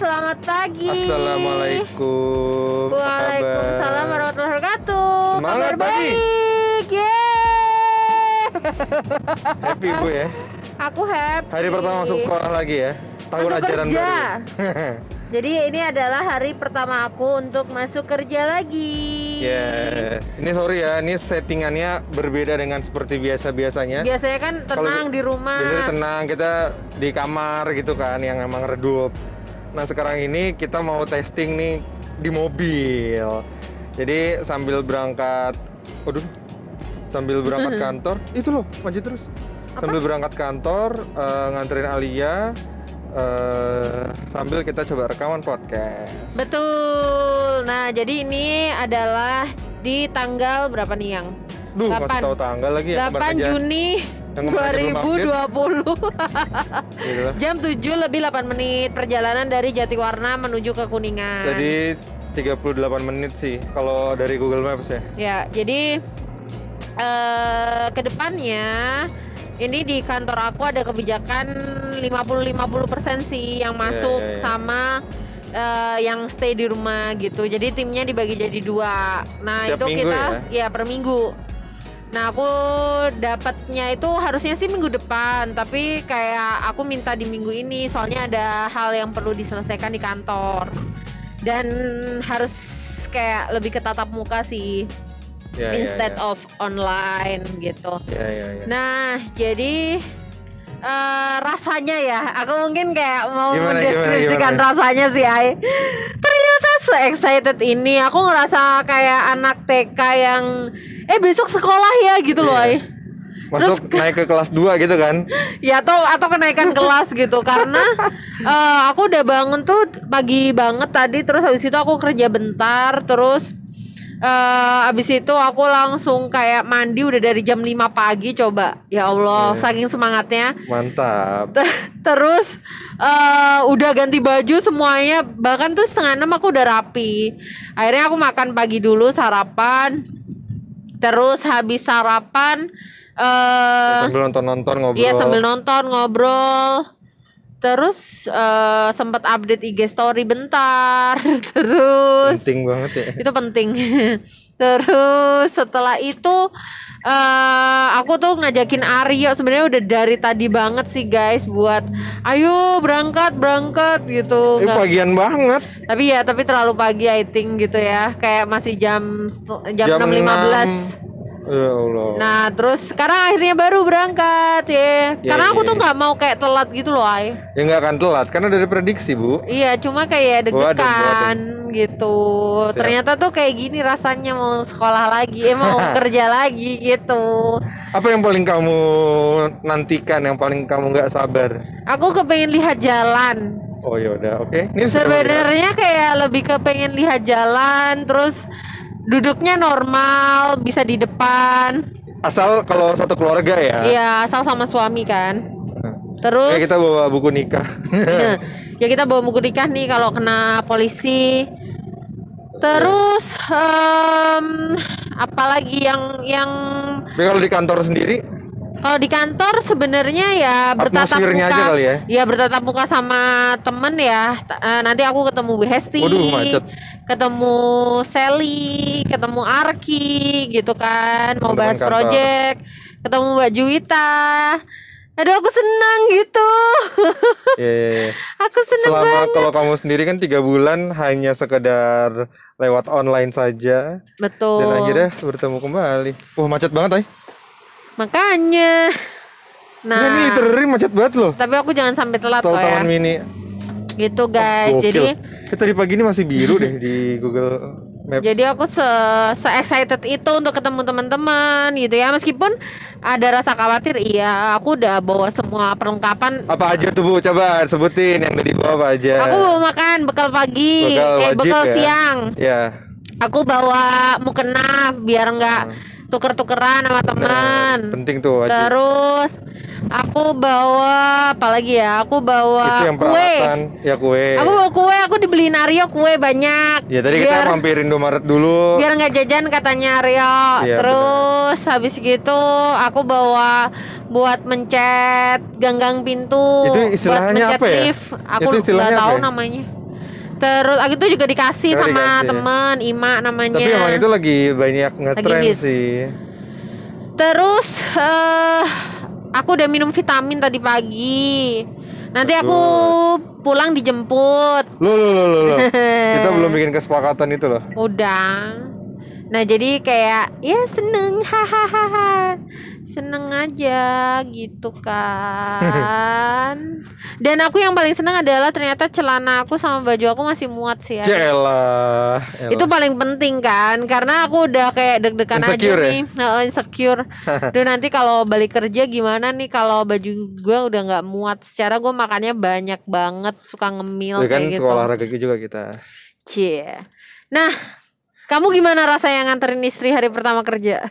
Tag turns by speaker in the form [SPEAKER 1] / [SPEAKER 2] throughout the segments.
[SPEAKER 1] selamat pagi.
[SPEAKER 2] Assalamualaikum.
[SPEAKER 1] Waalaikumsalam warahmatullahi wabarakatuh.
[SPEAKER 2] Semangat
[SPEAKER 1] Kabar
[SPEAKER 2] pagi.
[SPEAKER 1] baik. Yeay.
[SPEAKER 2] Happy Bu ya.
[SPEAKER 1] Aku happy.
[SPEAKER 2] Hari pertama masuk sekolah lagi ya. Tahun
[SPEAKER 1] Masuk
[SPEAKER 2] ajaran
[SPEAKER 1] kerja.
[SPEAKER 2] baru.
[SPEAKER 1] Jadi ini adalah hari pertama aku untuk masuk kerja lagi.
[SPEAKER 2] yes. Ini sorry ya, ini settingannya berbeda dengan seperti biasa-biasanya.
[SPEAKER 1] Biasanya kan tenang
[SPEAKER 2] bi-
[SPEAKER 1] di rumah.
[SPEAKER 2] Biasanya tenang, kita di kamar gitu kan yang emang redup. Nah, sekarang ini kita mau testing nih di mobil. Jadi sambil berangkat Waduh. Sambil berangkat kantor, itu loh, maju terus.
[SPEAKER 1] Apa?
[SPEAKER 2] Sambil berangkat kantor, eh, nganterin Alia eh, sambil kita coba rekaman podcast.
[SPEAKER 1] Betul. Nah, jadi ini adalah di tanggal berapa nih yang?
[SPEAKER 2] Duh,
[SPEAKER 1] Delapan.
[SPEAKER 2] masih tahu tanggal lagi ya.
[SPEAKER 1] 8
[SPEAKER 2] kemarin aja.
[SPEAKER 1] Juni
[SPEAKER 2] Yang kemarin aja belum
[SPEAKER 1] 2020.
[SPEAKER 2] Gitu.
[SPEAKER 1] Jam 7 lebih 8 menit perjalanan dari Jatiwarna menuju ke Kuningan.
[SPEAKER 2] Jadi 38 menit sih kalau dari Google Maps ya.
[SPEAKER 1] ya, jadi eh ke depannya ini di kantor aku ada kebijakan 50-50% sih yang masuk
[SPEAKER 2] iya, iya.
[SPEAKER 1] sama eh, yang stay di rumah gitu. Jadi timnya dibagi jadi dua. Nah,
[SPEAKER 2] Tiap
[SPEAKER 1] itu kita ya per minggu. Nah, aku dapatnya itu harusnya sih minggu depan, tapi kayak aku minta di minggu ini soalnya ada hal yang perlu diselesaikan di kantor. Dan harus kayak lebih ke tatap muka sih
[SPEAKER 2] Ya, ya,
[SPEAKER 1] instead
[SPEAKER 2] ya.
[SPEAKER 1] of online gitu.
[SPEAKER 2] Ya, ya, ya.
[SPEAKER 1] Nah, jadi eh, rasanya ya, aku mungkin kayak mau
[SPEAKER 2] Gimana,
[SPEAKER 1] mendeskripsikan
[SPEAKER 2] gimana, gimana?
[SPEAKER 1] rasanya sih, Ai. Ternyata se excited ini, aku ngerasa kayak anak TK yang eh besok sekolah ya gitu loh,
[SPEAKER 2] Iya. Masuk naik ke kelas 2 gitu kan.
[SPEAKER 1] Ya atau atau kenaikan kelas gitu. Karena eh, aku udah bangun tuh pagi banget tadi. Terus habis itu aku kerja bentar. Terus eh habis itu aku langsung kayak mandi udah dari jam 5 pagi coba ya Allah
[SPEAKER 2] Iya.
[SPEAKER 1] saking semangatnya
[SPEAKER 2] Mantap.
[SPEAKER 1] Ter- terus eh udah ganti baju semuanya bahkan tuh setengah enam aku udah rapi akhirnya aku makan pagi dulu sarapan terus habis sarapan eh
[SPEAKER 2] Sambil nonton-nonton ngobrol.
[SPEAKER 1] Iya sambil nonton ngobrol. Terus eh sempat update IG story bentar. Terus
[SPEAKER 2] penting banget ya.
[SPEAKER 1] itu penting. Terus setelah itu eh aku tuh ngajakin Aryo sebenarnya udah dari tadi banget sih guys buat ayo berangkat berangkat gitu.
[SPEAKER 2] Eh,
[SPEAKER 1] Nggak-
[SPEAKER 2] pagian banget.
[SPEAKER 1] tapi ya tapi terlalu pagi I think gitu ya. Kayak masih jam jam, 6.15.
[SPEAKER 2] Ya Allah.
[SPEAKER 1] Nah terus sekarang akhirnya baru berangkat ya
[SPEAKER 2] Ya,
[SPEAKER 1] Karena aku
[SPEAKER 2] iya,
[SPEAKER 1] tuh
[SPEAKER 2] iya.
[SPEAKER 1] nggak mau kayak telat gitu loh Ay
[SPEAKER 2] Ya nggak akan telat karena udah diprediksi, Bu.
[SPEAKER 1] Iya cuma kayak deg-degan gitu
[SPEAKER 2] Siap.
[SPEAKER 1] Ternyata tuh kayak gini rasanya mau sekolah lagi eh, Mau kerja lagi gitu
[SPEAKER 2] Apa yang paling kamu nantikan, yang paling kamu nggak sabar?
[SPEAKER 1] Aku kepengen lihat jalan
[SPEAKER 2] Oh ya udah, oke. Ini bisa
[SPEAKER 1] Sebenarnya kayak lebih kepengen lihat jalan Terus duduknya normal bisa di depan
[SPEAKER 2] asal kalau satu keluarga ya.
[SPEAKER 1] Iya asal sama suami kan
[SPEAKER 2] Kayak
[SPEAKER 1] Terus
[SPEAKER 2] kita bawa buku nikah.
[SPEAKER 1] ya kita bawa buku nikah nih kalau kena polisi. Terus em, apalagi yang yang
[SPEAKER 2] Tapi kalau di kantor sendiri,
[SPEAKER 1] kalau di kantor sebenarnya ya bertatap muka.
[SPEAKER 2] aja kali ya?
[SPEAKER 1] bertatap muka sama temen ya. Eh, nanti aku ketemu Bu Hesti.
[SPEAKER 2] Waduh, macet.
[SPEAKER 1] Ketemu Sally, ketemu Arki gitu kan, mau bahas
[SPEAKER 2] kantor.
[SPEAKER 1] project. Ketemu Mbak Juwita. Aduh aku senang gitu.
[SPEAKER 2] ya, ya, ya.
[SPEAKER 1] aku senang
[SPEAKER 2] selama
[SPEAKER 1] banget.
[SPEAKER 2] kalau kamu sendiri kan tiga bulan hanya sekedar lewat online saja
[SPEAKER 1] Betul.
[SPEAKER 2] dan akhirnya bertemu kembali. Wah macet banget, ay.
[SPEAKER 1] Makanya.
[SPEAKER 2] Nah, ini
[SPEAKER 1] Nah,
[SPEAKER 2] literally macet banget loh.
[SPEAKER 1] tapi aku jangan sampai telat
[SPEAKER 2] Tol
[SPEAKER 1] loh ya.
[SPEAKER 2] Taman Mini.
[SPEAKER 1] Gitu guys.
[SPEAKER 2] Gokil.
[SPEAKER 1] Jadi
[SPEAKER 2] Eh, tadi pagi ini masih biru deh di Google Maps.
[SPEAKER 1] jadi aku se, se excited itu untuk ketemu teman-teman gitu ya. Meskipun ada rasa khawatir, iya, aku udah bawa semua perlengkapan.
[SPEAKER 2] apa aja tuh Bu? Coba sebutin yang dari bawah apa aja.
[SPEAKER 1] Aku bawa makan bekal pagi,
[SPEAKER 2] Bekal
[SPEAKER 1] eh bekal
[SPEAKER 2] ya.
[SPEAKER 1] siang.
[SPEAKER 2] Ya.
[SPEAKER 1] Aku bawa mukena biar nggak tuker-tukeran sama teman.
[SPEAKER 2] Nah, penting tuh wajib.
[SPEAKER 1] Terus aku bawa apa lagi ya? Aku bawa
[SPEAKER 2] Itu yang
[SPEAKER 1] kue.
[SPEAKER 2] peralatan. Ya kue.
[SPEAKER 1] Aku bawa kue, aku dibeliin Aryo kue banyak.
[SPEAKER 2] Ya tadi
[SPEAKER 1] biar,
[SPEAKER 2] kita mampir Indomaret dulu.
[SPEAKER 1] biar nggak jajan katanya Aryo.
[SPEAKER 2] Iya,
[SPEAKER 1] Terus habis gitu aku bawa buat mencet ganggang pintu.
[SPEAKER 2] Itu istilahnya
[SPEAKER 1] buat mencet
[SPEAKER 2] apa ya?
[SPEAKER 1] lift. Aku
[SPEAKER 2] Itu istilahnya
[SPEAKER 1] tahu
[SPEAKER 2] apa ya?
[SPEAKER 1] namanya. Terus aku itu juga dikasih
[SPEAKER 2] Oh,
[SPEAKER 1] sama
[SPEAKER 2] dikasih.
[SPEAKER 1] temen Ima namanya.
[SPEAKER 2] Tapi emang itu lagi banyak ngetren
[SPEAKER 1] hits.
[SPEAKER 2] sih.
[SPEAKER 1] Terus eh aku udah minum vitamin tadi pagi. Nanti aku pulang dijemput.
[SPEAKER 2] Loh, loh, loh, loh, loh. Kita belum bikin kesepakatan itu loh.
[SPEAKER 1] Udah. Nah jadi kayak ya seneng hahaha seneng aja gitu kan. Dan aku yang paling seneng adalah ternyata celana aku sama baju aku masih muat sih. ya.
[SPEAKER 2] Celah.
[SPEAKER 1] Itu paling penting kan karena aku udah kayak deg-degan aja
[SPEAKER 2] ya?
[SPEAKER 1] nih, Heeh, insecure. Duh nanti kalau balik kerja gimana nih kalau baju gue udah nggak muat. Secara gue makannya banyak banget, suka ngemil
[SPEAKER 2] Ya kan
[SPEAKER 1] kayak gitu.
[SPEAKER 2] sekolah olahraga juga kita.
[SPEAKER 1] Cie. Nah, kamu gimana rasanya nganterin istri hari pertama kerja?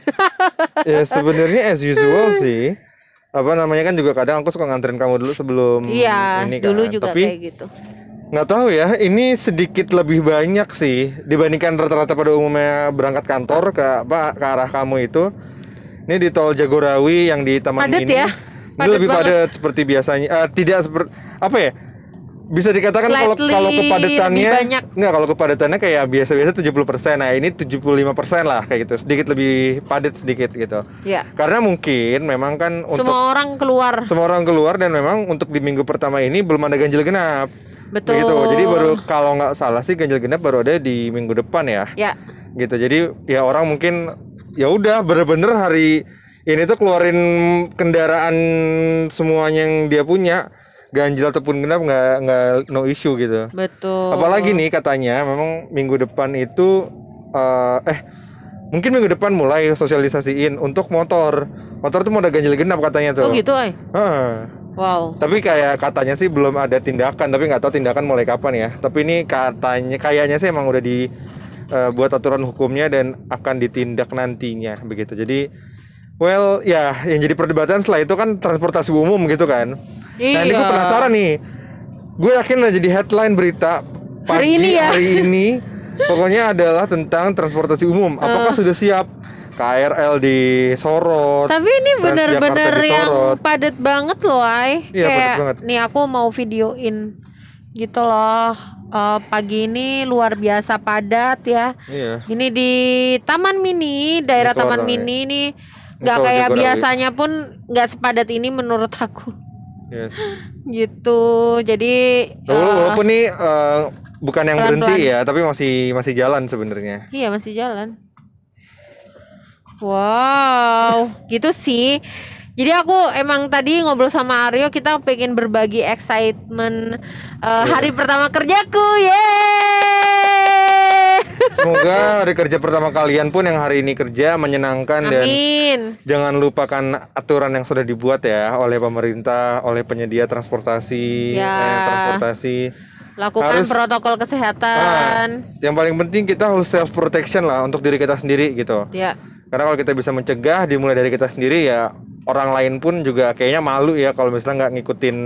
[SPEAKER 2] ya sebenarnya as usual sih. Apa namanya kan juga kadang aku suka nganterin kamu dulu sebelum
[SPEAKER 1] Iya,
[SPEAKER 2] ini
[SPEAKER 1] dulu
[SPEAKER 2] kan.
[SPEAKER 1] juga
[SPEAKER 2] Tapi
[SPEAKER 1] kayak gitu.
[SPEAKER 2] nggak tahu ya, ini sedikit lebih banyak sih dibandingkan rata-rata pada umumnya berangkat kantor ke apa ke arah kamu itu. Ini di tol Jagorawi yang di Taman
[SPEAKER 1] Padet
[SPEAKER 2] Mini.
[SPEAKER 1] ya?
[SPEAKER 2] Ini
[SPEAKER 1] Padet
[SPEAKER 2] lebih
[SPEAKER 1] banget.
[SPEAKER 2] padat seperti biasanya. Eh, tidak seperti apa ya? Bisa dikatakan kalau kalau kepadatannya. Enggak, kalau kepadatannya kayak biasa-biasa 70%. Nah, ini 75% lah kayak gitu. Sedikit lebih padat sedikit gitu.
[SPEAKER 1] Ya.
[SPEAKER 2] Karena mungkin memang kan untuk
[SPEAKER 1] Semua orang keluar.
[SPEAKER 2] semua orang keluar dan memang untuk di minggu pertama ini belum ada ganjil genap.
[SPEAKER 1] Betul.
[SPEAKER 2] Begitu. Jadi baru kalau nggak salah sih ganjil genap baru ada di minggu depan ya.
[SPEAKER 1] Ya.
[SPEAKER 2] Gitu. Jadi ya orang mungkin ya udah bener-bener hari ini tuh keluarin kendaraan semuanya yang dia punya ganjil ataupun genap nggak nggak no issue gitu.
[SPEAKER 1] Betul.
[SPEAKER 2] Apalagi nih katanya memang minggu depan itu eh, eh mungkin minggu depan mulai sosialisasiin untuk motor. Motor tuh mau ada ganjil genap katanya tuh.
[SPEAKER 1] Oh gitu, ay.
[SPEAKER 2] Heeh.
[SPEAKER 1] Wow.
[SPEAKER 2] Tapi kayak katanya sih belum ada tindakan, tapi nggak tahu tindakan mulai kapan ya. Tapi ini katanya kayaknya sih emang udah di eh, buat aturan hukumnya dan akan ditindak nantinya begitu. Jadi well ya yang jadi perdebatan setelah itu kan transportasi umum gitu kan. Nah ini gue
[SPEAKER 1] Iya.
[SPEAKER 2] penasaran nih. Gue yakin lah jadi headline berita pagi
[SPEAKER 1] Hari ini ya.
[SPEAKER 2] hari ini pokoknya adalah tentang transportasi umum. Apakah sudah siap KRL disorot?
[SPEAKER 1] Tapi ini bener-bener yang padat banget loh, ay.
[SPEAKER 2] Iya, padat
[SPEAKER 1] Kayak
[SPEAKER 2] banget.
[SPEAKER 1] nih aku mau videoin gitu loh. Eh, pagi ini luar biasa padat ya.
[SPEAKER 2] Iya.
[SPEAKER 1] Ini di Taman Mini, daerah
[SPEAKER 2] Di
[SPEAKER 1] Taman Mini ini nggak kayak biasanya pun nggak sepadat ini menurut aku.
[SPEAKER 2] Yes.
[SPEAKER 1] Gitu. Jadi eh,
[SPEAKER 2] Walaupun nih eh, bukan yang
[SPEAKER 1] pelan-pelan.
[SPEAKER 2] berhenti ya, tapi masih masih jalan sebenarnya.
[SPEAKER 1] Iya masih jalan. Wow, gitu sih. Jadi aku emang tadi ngobrol sama Aryo kita pengen berbagi excitement eh, hari pertama kerjaku, yeay!
[SPEAKER 2] Semoga hari kerja pertama kalian pun yang hari ini kerja menyenangkan dan
[SPEAKER 1] Amin.
[SPEAKER 2] jangan lupakan aturan yang sudah dibuat ya oleh pemerintah, oleh penyedia transportasi,
[SPEAKER 1] Ya.
[SPEAKER 2] eh, transportasi.
[SPEAKER 1] Lakukan
[SPEAKER 2] Harus-
[SPEAKER 1] protokol kesehatan.
[SPEAKER 2] Yang paling penting kita harus self protection lah untuk diri kita sendiri gitu.
[SPEAKER 1] Ya,
[SPEAKER 2] Karena kalau kita bisa mencegah dimulai dari kita sendiri ya orang lain pun juga kayaknya malu ya kalau misalnya nggak ngikutin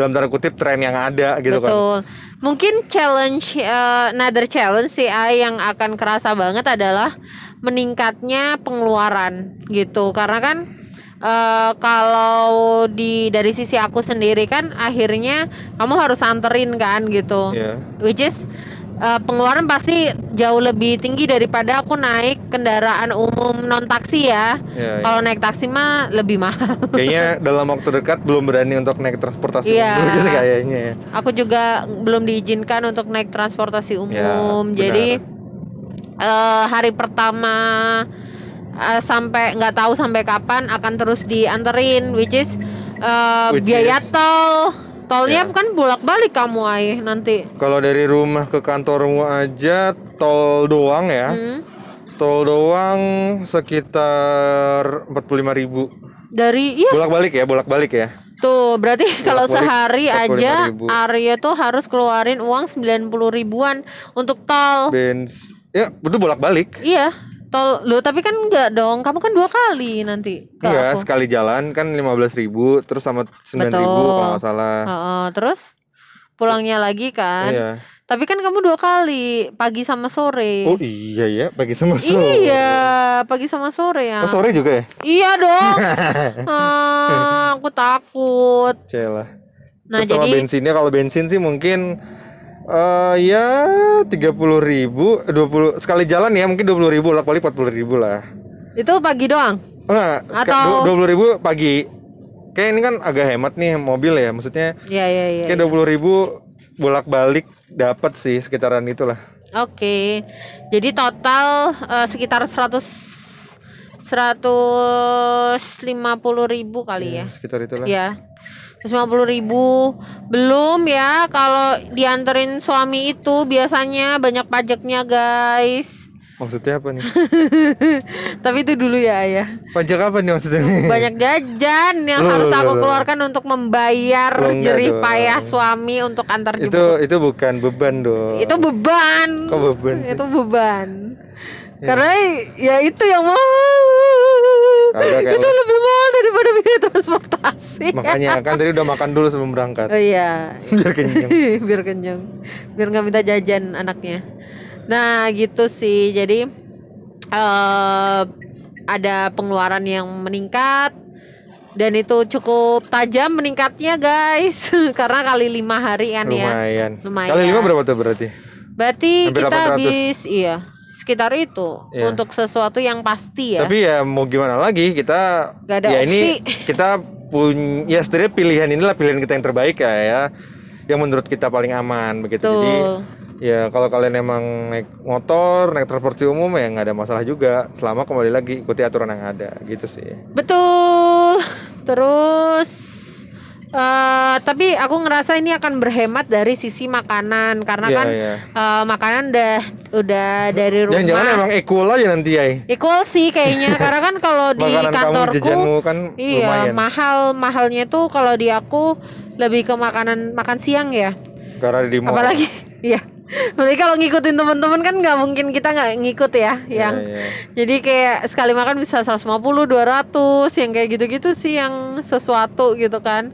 [SPEAKER 2] dalam tanda kutip tren yang ada gitu kan.
[SPEAKER 1] betul. Mungkin challenge eh, another challenge sih Ai, yang akan kerasa banget adalah meningkatnya pengeluaran gitu. Karena kan eh, kalau di dari sisi aku sendiri kan akhirnya kamu harus anterin kan gitu.
[SPEAKER 2] Iya.
[SPEAKER 1] Which is eh, pengeluaran pasti jauh lebih tinggi daripada aku naik kendaraan umum non taksi ya.
[SPEAKER 2] Iya, iya.
[SPEAKER 1] Kalau naik taksi mah lebih mahal.
[SPEAKER 2] Kayaknya dalam waktu dekat belum berani untuk naik transportasi
[SPEAKER 1] Iya.
[SPEAKER 2] umum gitu kayaknya.
[SPEAKER 1] Aku juga belum diizinkan untuk naik transportasi umum.
[SPEAKER 2] Ya,
[SPEAKER 1] Jadi eh, hari pertama eh, sampai nggak tahu sampai kapan akan terus dianterin, which is
[SPEAKER 2] Which
[SPEAKER 1] biaya
[SPEAKER 2] is-
[SPEAKER 1] tol. Tolnya
[SPEAKER 2] Ya.
[SPEAKER 1] kan bolak-balik kamu ay nanti.
[SPEAKER 2] Kalau dari rumah ke kantormu aja tol doang ya.
[SPEAKER 1] Hmm.
[SPEAKER 2] Tol doang sekitar 45.000 ribu
[SPEAKER 1] Dari iya
[SPEAKER 2] Bolak-balik ya, bolak-balik ya.
[SPEAKER 1] tuh berarti kalau sehari aja
[SPEAKER 2] 45.000.
[SPEAKER 1] Arya tuh harus keluarin uang 90 ribuan untuk tol.
[SPEAKER 2] Bens. Ya, betul bolak-balik.
[SPEAKER 1] Iya, tol lo tapi kan enggak dong. Kamu kan dua kali nanti ke aku.
[SPEAKER 2] sekali jalan kan 15.000 ribu terus sama 9.000 ribu kalau nggak salah.
[SPEAKER 1] Heeh, terus pulangnya lagi kan.
[SPEAKER 2] Iya.
[SPEAKER 1] Tapi kan kamu dua kali, pagi sama sore.
[SPEAKER 2] Oh iya ya, pagi sama sore.
[SPEAKER 1] Iya, pagi sama sore ya.
[SPEAKER 2] Oh, sore juga ya?
[SPEAKER 1] Iya dong. Ah, aku takut.
[SPEAKER 2] Celah.
[SPEAKER 1] Nah,
[SPEAKER 2] Terus sama
[SPEAKER 1] jadi
[SPEAKER 2] bensinnya kalau bensin sih mungkin Eh ya tiga puluh ribu, dua puluh sekali jalan ya mungkin dua puluh ribu lah, balik empat puluh ribu lah.
[SPEAKER 1] Itu pagi doang.
[SPEAKER 2] Enggak,
[SPEAKER 1] Atau-
[SPEAKER 2] dua puluh ribu pagi. Kayak ini kan agak hemat nih mobil ya, maksudnya
[SPEAKER 1] Iya iya iya.
[SPEAKER 2] kayak dua puluh ribu bolak balik dapat sih sekitaran itulah.
[SPEAKER 1] Oke. Jadi total eh, sekitar 100 150 ribu kali ya.
[SPEAKER 2] Sekitar itulah.
[SPEAKER 1] Ya. 150 ribu belum ya kalau dianterin suami itu biasanya banyak pajaknya guys
[SPEAKER 2] Maksudnya apa nih?
[SPEAKER 1] tapi itu dulu ya ayah
[SPEAKER 2] Pajak apa nih maksudnya nih?
[SPEAKER 1] banyak jajan yang
[SPEAKER 2] Loh,
[SPEAKER 1] harus
[SPEAKER 2] loh,
[SPEAKER 1] aku
[SPEAKER 2] loh.
[SPEAKER 1] keluarkan untuk membayar
[SPEAKER 2] Loh,
[SPEAKER 1] jerih
[SPEAKER 2] dong.
[SPEAKER 1] payah suami untuk antar
[SPEAKER 2] itu
[SPEAKER 1] jemput
[SPEAKER 2] itu bukan beban dong.
[SPEAKER 1] itu beban
[SPEAKER 2] Kok beban sih?
[SPEAKER 1] itu beban karena ya itu yang mahal
[SPEAKER 2] Kagak, kayak
[SPEAKER 1] itu
[SPEAKER 2] lo-
[SPEAKER 1] lebih mahal daripada biaya transportasi
[SPEAKER 2] Makanya kan tadi udah makan dulu sebelum berangkat.
[SPEAKER 1] oh iya
[SPEAKER 2] Biar kenyang.
[SPEAKER 1] biar kenyang biar nggak minta jajan anaknya nah gitu sih jadi eh ada pengeluaran yang meningkat dan itu cukup tajam meningkatnya guys karena kali lima hari kan ya
[SPEAKER 2] Lumayan.
[SPEAKER 1] Lumayan.
[SPEAKER 2] Kali lima berapa tuh berarti?
[SPEAKER 1] berarti
[SPEAKER 2] Hampir
[SPEAKER 1] kita
[SPEAKER 2] 800.
[SPEAKER 1] habis iya sekitar itu
[SPEAKER 2] Iya.
[SPEAKER 1] untuk sesuatu yang pasti ya
[SPEAKER 2] Tapi ya mau gimana lagi kita
[SPEAKER 1] Gak ada
[SPEAKER 2] ya
[SPEAKER 1] opsi.
[SPEAKER 2] ini kita punya ya sebenarnya pilihan inilah pilihan kita yang terbaik ya, ya yang menurut kita paling aman begitu. Jadi
[SPEAKER 1] Betul.
[SPEAKER 2] ya kalau kalian emang naik motor, naik transportasi umum ya nggak ada masalah juga selama kembali lagi ikuti aturan yang ada gitu sih.
[SPEAKER 1] Betul. Terus eh tapi aku ngerasa ini akan berhemat dari sisi makanan karena
[SPEAKER 2] Iya,
[SPEAKER 1] kan
[SPEAKER 2] iya.
[SPEAKER 1] eh, makanan udah udah dari rumah.
[SPEAKER 2] Jangan-jangan emang equal aja nanti ya.
[SPEAKER 1] Equal sih kayaknya karena kan kalau di kantorku
[SPEAKER 2] kan
[SPEAKER 1] iya
[SPEAKER 2] lumayan.
[SPEAKER 1] mahal mahalnya tuh kalau di aku lebih ke makanan makan siang ya.
[SPEAKER 2] Karena di mall.
[SPEAKER 1] Apalagi iya. Apalagi kalau ngikutin teman-teman kan nggak mungkin kita nggak ngikut ya yang
[SPEAKER 2] iya.
[SPEAKER 1] jadi kayak sekali makan bisa 150, 200 yang kayak gitu-gitu sih yang sesuatu gitu kan.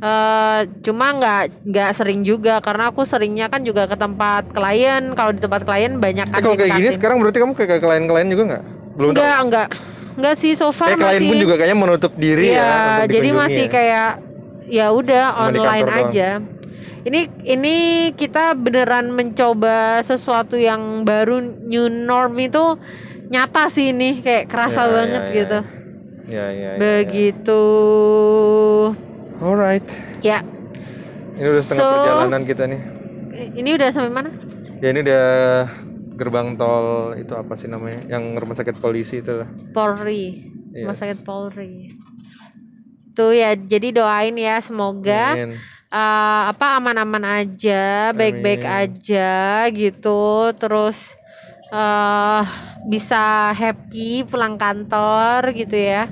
[SPEAKER 1] eh cuma nggak nggak sering juga karena aku seringnya kan juga ke tempat klien. Kalau di tempat klien banyak
[SPEAKER 2] Eh,
[SPEAKER 1] kan
[SPEAKER 2] kalau kayak gini sekarang berarti kamu kayak klien-klien juga nggak? Belum tahu.
[SPEAKER 1] enggak enggak enggak sih so far
[SPEAKER 2] klien
[SPEAKER 1] masih
[SPEAKER 2] pun juga kayaknya menutup diri
[SPEAKER 1] Iya,
[SPEAKER 2] ya. untuk
[SPEAKER 1] jadi masih
[SPEAKER 2] ya.
[SPEAKER 1] kayak ya udah online
[SPEAKER 2] kantor doang.
[SPEAKER 1] Ini ini kita beneran mencoba sesuatu yang baru new norm itu nyata sih ini kayak kerasa
[SPEAKER 2] Ya,
[SPEAKER 1] banget
[SPEAKER 2] ya, ya.
[SPEAKER 1] gitu.
[SPEAKER 2] Ya, ya, ya,
[SPEAKER 1] Begitu.
[SPEAKER 2] ya. Alright.
[SPEAKER 1] Ya.
[SPEAKER 2] Ini udah setengah
[SPEAKER 1] So-
[SPEAKER 2] perjalanan kita nih.
[SPEAKER 1] Ini udah sampai mana?
[SPEAKER 2] Ya ini udah gerbang tol itu apa sih namanya? Yang rumah sakit polisi itu lah.
[SPEAKER 1] Polri. Rumah
[SPEAKER 2] Yes.
[SPEAKER 1] sakit Polri. Tuh ya, jadi doain ya semoga
[SPEAKER 2] Amin.
[SPEAKER 1] Eh, apa aman-aman aja, baik-baik aja gitu. Terus eh bisa happy pulang kantor gitu ya.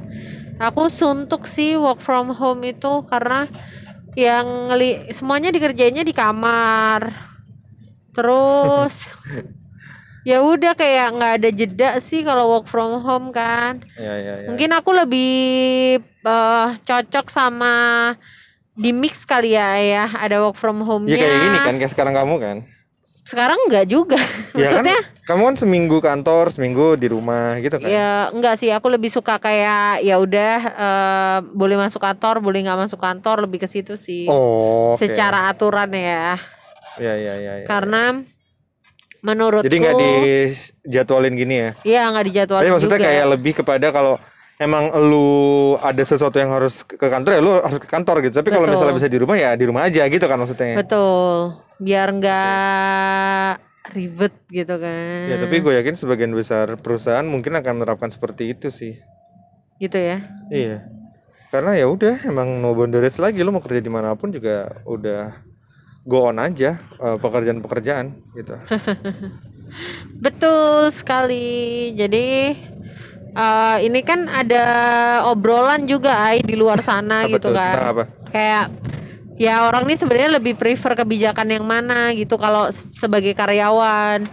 [SPEAKER 1] Aku suntuk sih work from home itu karena yang ngeli semuanya dikerjainnya di kamar. Terus ya udah kayak nggak ada jeda sih kalau work from home kan.
[SPEAKER 2] Ya, ya, ya.
[SPEAKER 1] Mungkin aku lebih eh, cocok sama di mix kali ya ya ada work from
[SPEAKER 2] Ya
[SPEAKER 1] home-nya.
[SPEAKER 2] kayak gini kan, kayak sekarang kamu kan.
[SPEAKER 1] Sekarang enggak juga.
[SPEAKER 2] Ya kan,
[SPEAKER 1] Maksudnya
[SPEAKER 2] kamu kan seminggu kantor, seminggu di rumah gitu kan.
[SPEAKER 1] ya enggak sih aku lebih suka kayak ya udah eh, boleh masuk kantor, boleh nggak masuk kantor lebih ke situ sih.
[SPEAKER 2] Oh, oke.
[SPEAKER 1] Secara aturan ya.
[SPEAKER 2] Ya, ya, ya, ya.
[SPEAKER 1] Karena menurutku
[SPEAKER 2] Jadi nggak dijadwalin gini ya.
[SPEAKER 1] Iya nggak dijadwalin
[SPEAKER 2] Tapi maksudnya
[SPEAKER 1] juga.
[SPEAKER 2] kayak lebih kepada kalau emang lu ada sesuatu yang harus ke kantor ya lu harus ke kantor gitu. Tapi kalau misalnya bisa di rumah ya di rumah aja gitu kan maksudnya.
[SPEAKER 1] Betul. Biar nggak ribet gitu kan.
[SPEAKER 2] Ya tapi gue yakin sebagian besar perusahaan mungkin akan menerapkan seperti itu sih.
[SPEAKER 1] gitu ya.
[SPEAKER 2] Iya. Karena ya udah emang no boundaries lagi lu mau kerja di mana pun juga udah go on aja eh, pekerjaan-pekerjaan gitu.
[SPEAKER 1] Betul sekali. Jadi eh ini kan ada obrolan juga ay di luar sana
[SPEAKER 2] Apa
[SPEAKER 1] gitu
[SPEAKER 2] tuh?
[SPEAKER 1] kan.
[SPEAKER 2] Apa?
[SPEAKER 1] Kayak ya orang ini sebenarnya lebih prefer kebijakan yang mana gitu kalau sebagai karyawan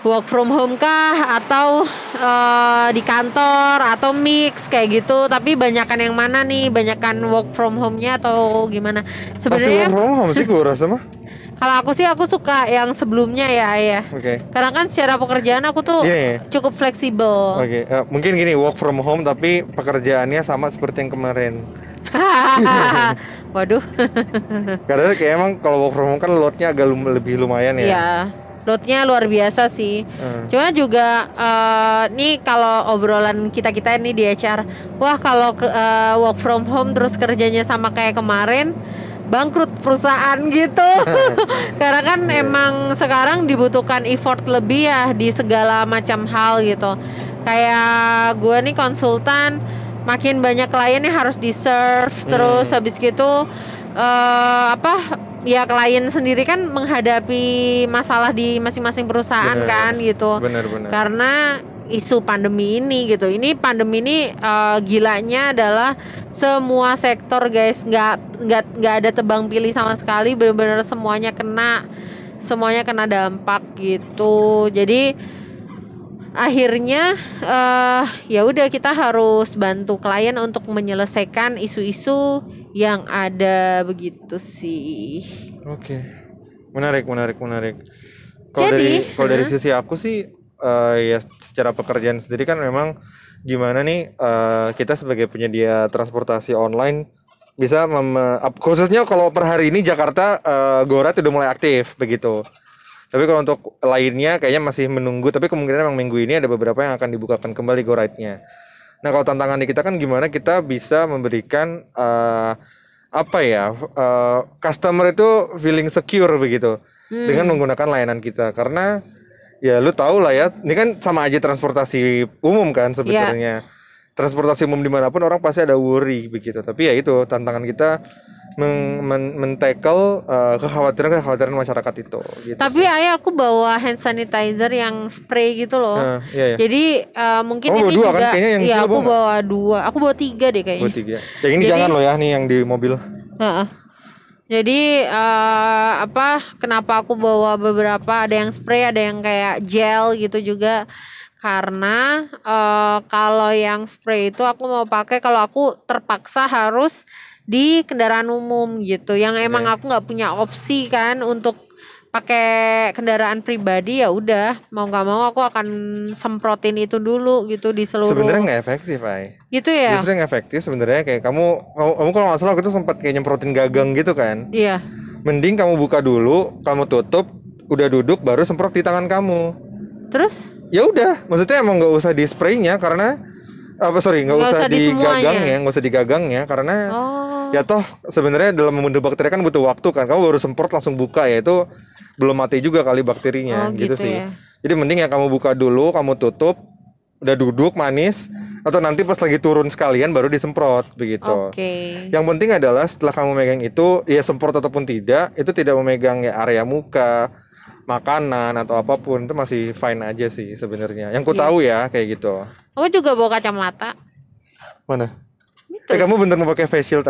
[SPEAKER 1] work from home kah atau eh, di kantor atau mix kayak gitu tapi banyakan yang mana nih banyakan work from home-nya atau gimana sebenarnya
[SPEAKER 2] work from home sih gue rasa mah.
[SPEAKER 1] Kalau aku sih aku suka yang sebelumnya ya ya
[SPEAKER 2] Oke.
[SPEAKER 1] karena kan secara pekerjaan aku tuh
[SPEAKER 2] Gini.
[SPEAKER 1] cukup fleksibel.
[SPEAKER 2] Oke, eh, mungkin gini work from home tapi pekerjaannya sama seperti yang kemarin.
[SPEAKER 1] Waduh.
[SPEAKER 2] Karena kayak emang kalau work from home kan loadnya agak lum- lebih lumayan ya.
[SPEAKER 1] Iya. Loadnya luar biasa sih.
[SPEAKER 2] Hmm.
[SPEAKER 1] Cuma juga eh, nih kalau obrolan kita kita ini di HR, wah kalau eh, work from home terus kerjanya sama kayak kemarin, bangkrut perusahaan gitu. Karena kan emang sekarang dibutuhkan effort lebih ya di segala macam hal gitu. Kayak gue nih konsultan, makin banyak klien yang harus di serve, terus habis gitu eh apa ya klien sendiri kan menghadapi masalah di masing-masing perusahaan
[SPEAKER 2] Bener.
[SPEAKER 1] kan gitu
[SPEAKER 2] Benar-benar.
[SPEAKER 1] karena isu pandemi ini gitu. Ini pandemi ini eh, gilanya adalah semua sektor guys nggak nggak nggak ada tebang pilih sama sekali. Benar-benar semuanya kena semuanya kena dampak gitu. Jadi akhirnya eh ya udah kita harus bantu klien untuk menyelesaikan isu-isu yang ada begitu sih.
[SPEAKER 2] Oke. Menarik, menarik, menarik. Kalau
[SPEAKER 1] Jadi,
[SPEAKER 2] dari kalau dari sisi aku sih eh, ya secara pekerjaan sendiri kan memang gimana nih eh, kita sebagai penyedia transportasi online bisa mem- khususnya kalau per hari ini Jakarta eh, Gorat udah mulai aktif begitu. Tapi kalau untuk lainnya kayaknya masih menunggu tapi kemungkinan memang minggu ini ada beberapa yang akan dibukakan kembali Goratnya. Nah, kalau tantangan di kita kan gimana kita bisa memberikan eh, apa ya eh, customer itu feeling secure begitu dengan menggunakan layanan kita karena ya lu tahu lah ya. Ini kan sama aja transportasi umum kan sebetulnya transportasi umum di mana pun orang pasti ada worry begitu. Tapi ya itu tantangan kita meng, men, men-tackle, eh, kekhawatiran kekhawatiran masyarakat itu gitu
[SPEAKER 1] tapi ayah aku bawa hand sanitizer yang spray gitu loh.
[SPEAKER 2] Nah, iya, iya.
[SPEAKER 1] Jadi eh, mungkin
[SPEAKER 2] bawa
[SPEAKER 1] ini
[SPEAKER 2] dua
[SPEAKER 1] juga
[SPEAKER 2] kan? Kayaknya yang
[SPEAKER 1] Iya
[SPEAKER 2] kecil
[SPEAKER 1] aku
[SPEAKER 2] bawa
[SPEAKER 1] bawa dua. Aku bawa tiga deh kayaknya.
[SPEAKER 2] Buat tiga. Yang ini
[SPEAKER 1] Jadi-
[SPEAKER 2] jangan loh ya nih yang di mobil.
[SPEAKER 1] Heeh. Jadi eh, apa? Kenapa aku bawa beberapa? Ada yang spray, ada yang kayak gel gitu juga. Karena eh, kalau yang spray itu aku mau pakai kalau aku terpaksa harus di kendaraan umum gitu. Yang emang aku nggak punya opsi kan untuk pakai kendaraan pribadi ya udah. Mau nggak mau aku akan semprotin itu dulu gitu di seluruh
[SPEAKER 2] sebenarnya nggak efektif ay
[SPEAKER 1] gitu ya?
[SPEAKER 2] Justru yang efektif sebenarnya. Kayak kamu kamu, kamu kalau nggak salah waktu itu sempat kayak nyemprotin gagang gitu kan?
[SPEAKER 1] Iya.
[SPEAKER 2] Mending kamu buka dulu kamu tutup udah duduk baru semprot di tangan kamu.
[SPEAKER 1] Terus?
[SPEAKER 2] Ya udah. Maksudnya emang nggak usah di spraynya karena apa sorry nggak usah,
[SPEAKER 1] usah di
[SPEAKER 2] gagangnya nggak usah di gagangnya karena
[SPEAKER 1] oh
[SPEAKER 2] ya toh sebenarnya dalam membunuh bakteri kan butuh waktu kan kamu baru semprot langsung buka ya itu belum mati juga kali bakterinya
[SPEAKER 1] Oh,
[SPEAKER 2] gitu,
[SPEAKER 1] gitu
[SPEAKER 2] sih
[SPEAKER 1] ya.
[SPEAKER 2] jadi mending ya kamu buka dulu kamu tutup udah duduk manis atau nanti pas lagi turun sekalian baru disemprot begitu
[SPEAKER 1] oke
[SPEAKER 2] yang penting adalah setelah kamu megang itu, ya semprot ataupun tidak, itu tidak memegang ya area muka, makanan atau apa pun itu masih fine aja sih sebenarnya. Yang ku
[SPEAKER 1] Yes.
[SPEAKER 2] tahu ya kayak gitu.
[SPEAKER 1] Aku juga bawa kacamata.
[SPEAKER 2] Mana?
[SPEAKER 1] Gitu.
[SPEAKER 2] Eh kamu bener mau pakai face shield?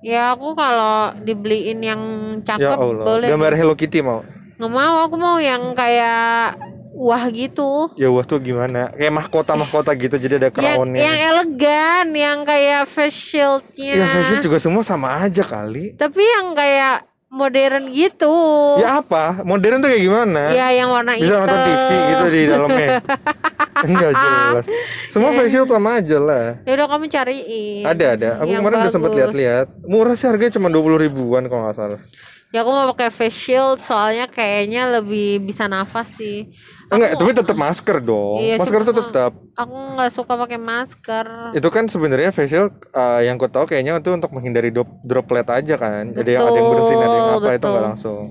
[SPEAKER 1] Ya aku kalau dibeliin yang cakep
[SPEAKER 2] Ya Allah.
[SPEAKER 1] boleh.
[SPEAKER 2] Gambar Hello Kitty mau?
[SPEAKER 1] Nggak mau, aku mau yang kayak wah gitu.
[SPEAKER 2] Ya wah tuh gimana? Kayak mahkota mahkota gitu jadi ada
[SPEAKER 1] Yang
[SPEAKER 2] crownnya.
[SPEAKER 1] yang elegan, yang kayak face shieldnya.
[SPEAKER 2] Ya face shield juga semua sama aja kali.
[SPEAKER 1] Tapi yang kayak modern gitu.
[SPEAKER 2] Ya apa? Modern tuh kayak gimana?
[SPEAKER 1] Ya yang warna
[SPEAKER 2] Bisa
[SPEAKER 1] hitam.
[SPEAKER 2] nonton TV gitu di dalamnya. Enggak jelas. Semua face shield sama aja lah.
[SPEAKER 1] Ya udah kamu cariin.
[SPEAKER 2] Ada ada. Aku
[SPEAKER 1] Yang
[SPEAKER 2] kemarin udah
[SPEAKER 1] bagus.
[SPEAKER 2] lihat-lihat. Murah sih harganya cuma 20 ribuan kalau nggak salah.
[SPEAKER 1] Ya aku mau pakai face shield soalnya kayaknya lebih bisa nafas sih.
[SPEAKER 2] Enggak, tapi tetap masker dong.
[SPEAKER 1] Iya,
[SPEAKER 2] masker tuh
[SPEAKER 1] cuma-
[SPEAKER 2] tetap.
[SPEAKER 1] Aku nggak suka pakai masker.
[SPEAKER 2] Itu kan sebenarnya facial uh, yang ku tahu kayaknya itu untuk menghindari dop- droplet aja kan. Jadi yang ada yang bersin, ada yang
[SPEAKER 1] Betul,
[SPEAKER 2] apa itu
[SPEAKER 1] betul.
[SPEAKER 2] nggak langsung.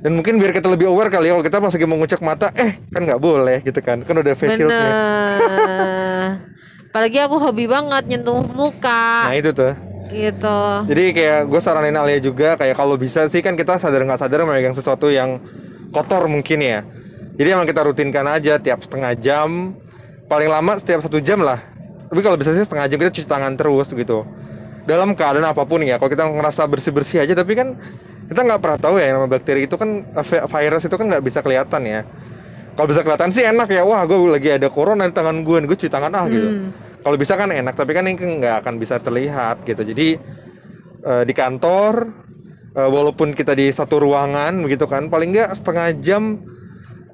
[SPEAKER 2] Dan mungkin biar kita lebih aware kali ya kalau kita pas lagi mau ngucek mata, eh kan nggak boleh gitu kan. Kan udah face shieldnya.
[SPEAKER 1] Apalagi aku hobi banget nyentuh muka
[SPEAKER 2] Nah itu tuh.
[SPEAKER 1] Gitu.
[SPEAKER 2] Jadi kayak gue saranin Alia juga kayak kalau bisa sih kan kita sadar nggak sadar memegang sesuatu yang kotor mungkin ya. Jadi emang kita rutinkan aja tiap setengah jam, paling lama setiap satu jam lah. Tapi kalau bisa sih setengah jam kita cuci tangan terus gitu. Dalam keadaan apa pun ya. Kalau kita ngerasa bersih bersih aja, tapi kan kita nggak pernah tahu ya yang nama bakteri itu kan vi- virus itu kan nggak bisa kelihatan ya. Kalau bisa kelihatan sih enak ya. Wah, gue lagi ada corona di tangan gue, gue cuci tangan ah gitu.
[SPEAKER 1] Hmm.
[SPEAKER 2] Kalau bisa kan enak, tapi kan ini nggak akan bisa terlihat gitu. Jadi eh, di kantor, eh, walaupun kita di satu ruangan begitu kan, paling nggak setengah jam.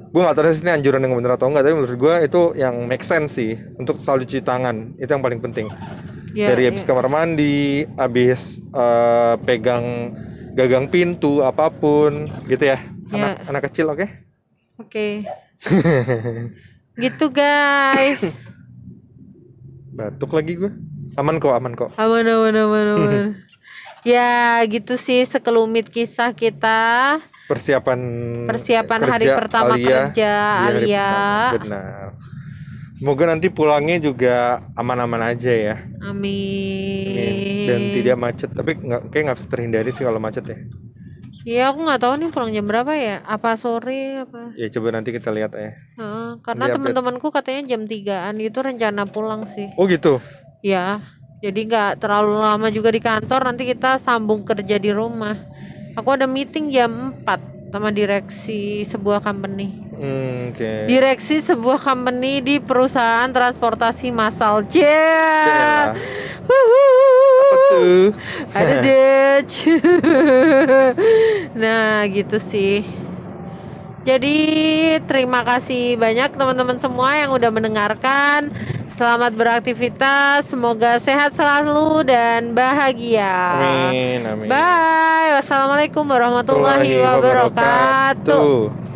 [SPEAKER 2] Gue nggak tahu sih ini anjuran yang benar atau enggak, tapi menurut gue itu yang make sense sih untuk selalu cuci tangan. Itu yang paling penting.
[SPEAKER 1] Iya,
[SPEAKER 2] Dari habis
[SPEAKER 1] iya.
[SPEAKER 2] kamar mandi, habis eh, pegang gagang pintu apa pun gitu ya.
[SPEAKER 1] Iya.
[SPEAKER 2] Anak anak kecil oke?
[SPEAKER 1] Oke. gitu guys.
[SPEAKER 2] Batuk lagi gue. Aman kok, aman kok.
[SPEAKER 1] Aman aman aman aman. ya gitu sih sekelumit kisah kita.
[SPEAKER 2] Persiapan
[SPEAKER 1] Persiapan hari
[SPEAKER 2] kerja
[SPEAKER 1] pertama
[SPEAKER 2] Alia
[SPEAKER 1] kerja
[SPEAKER 2] hari
[SPEAKER 1] Alia.
[SPEAKER 2] pertama. Benar. Semoga nanti pulangnya juga aman-aman aja ya.
[SPEAKER 1] Amin.
[SPEAKER 2] Dan tidak macet. Tapi nggak kayak nggak terhindari sih kalau macet ya.
[SPEAKER 1] Iya aku nggak tahu nih pulang jam berapa ya? Apa sore apa?
[SPEAKER 2] Ya coba nanti kita lihat ya.
[SPEAKER 1] Heeh, karena teman-temanku katanya jam 3an itu rencana pulang sih.
[SPEAKER 2] Oh gitu.
[SPEAKER 1] Ya, jadi nggak terlalu lama juga di kantor. Nanti kita sambung kerja di rumah. Aku ada meeting jam 4 sama direksi sebuah company.
[SPEAKER 2] Hmm, Oke.
[SPEAKER 1] Direksi sebuah company di perusahaan transportasi massal. Yeah.
[SPEAKER 2] Apa tuh?
[SPEAKER 1] Ada deh. nah, gitu sih. Jadi terima kasih banyak teman-teman semua yang udah mendengarkan. Selamat beraktivitas, semoga sehat selalu dan bahagia.
[SPEAKER 2] Amin, amin.
[SPEAKER 1] Bye. Wassalamualaikum warahmatullahi
[SPEAKER 2] wabarakatuh.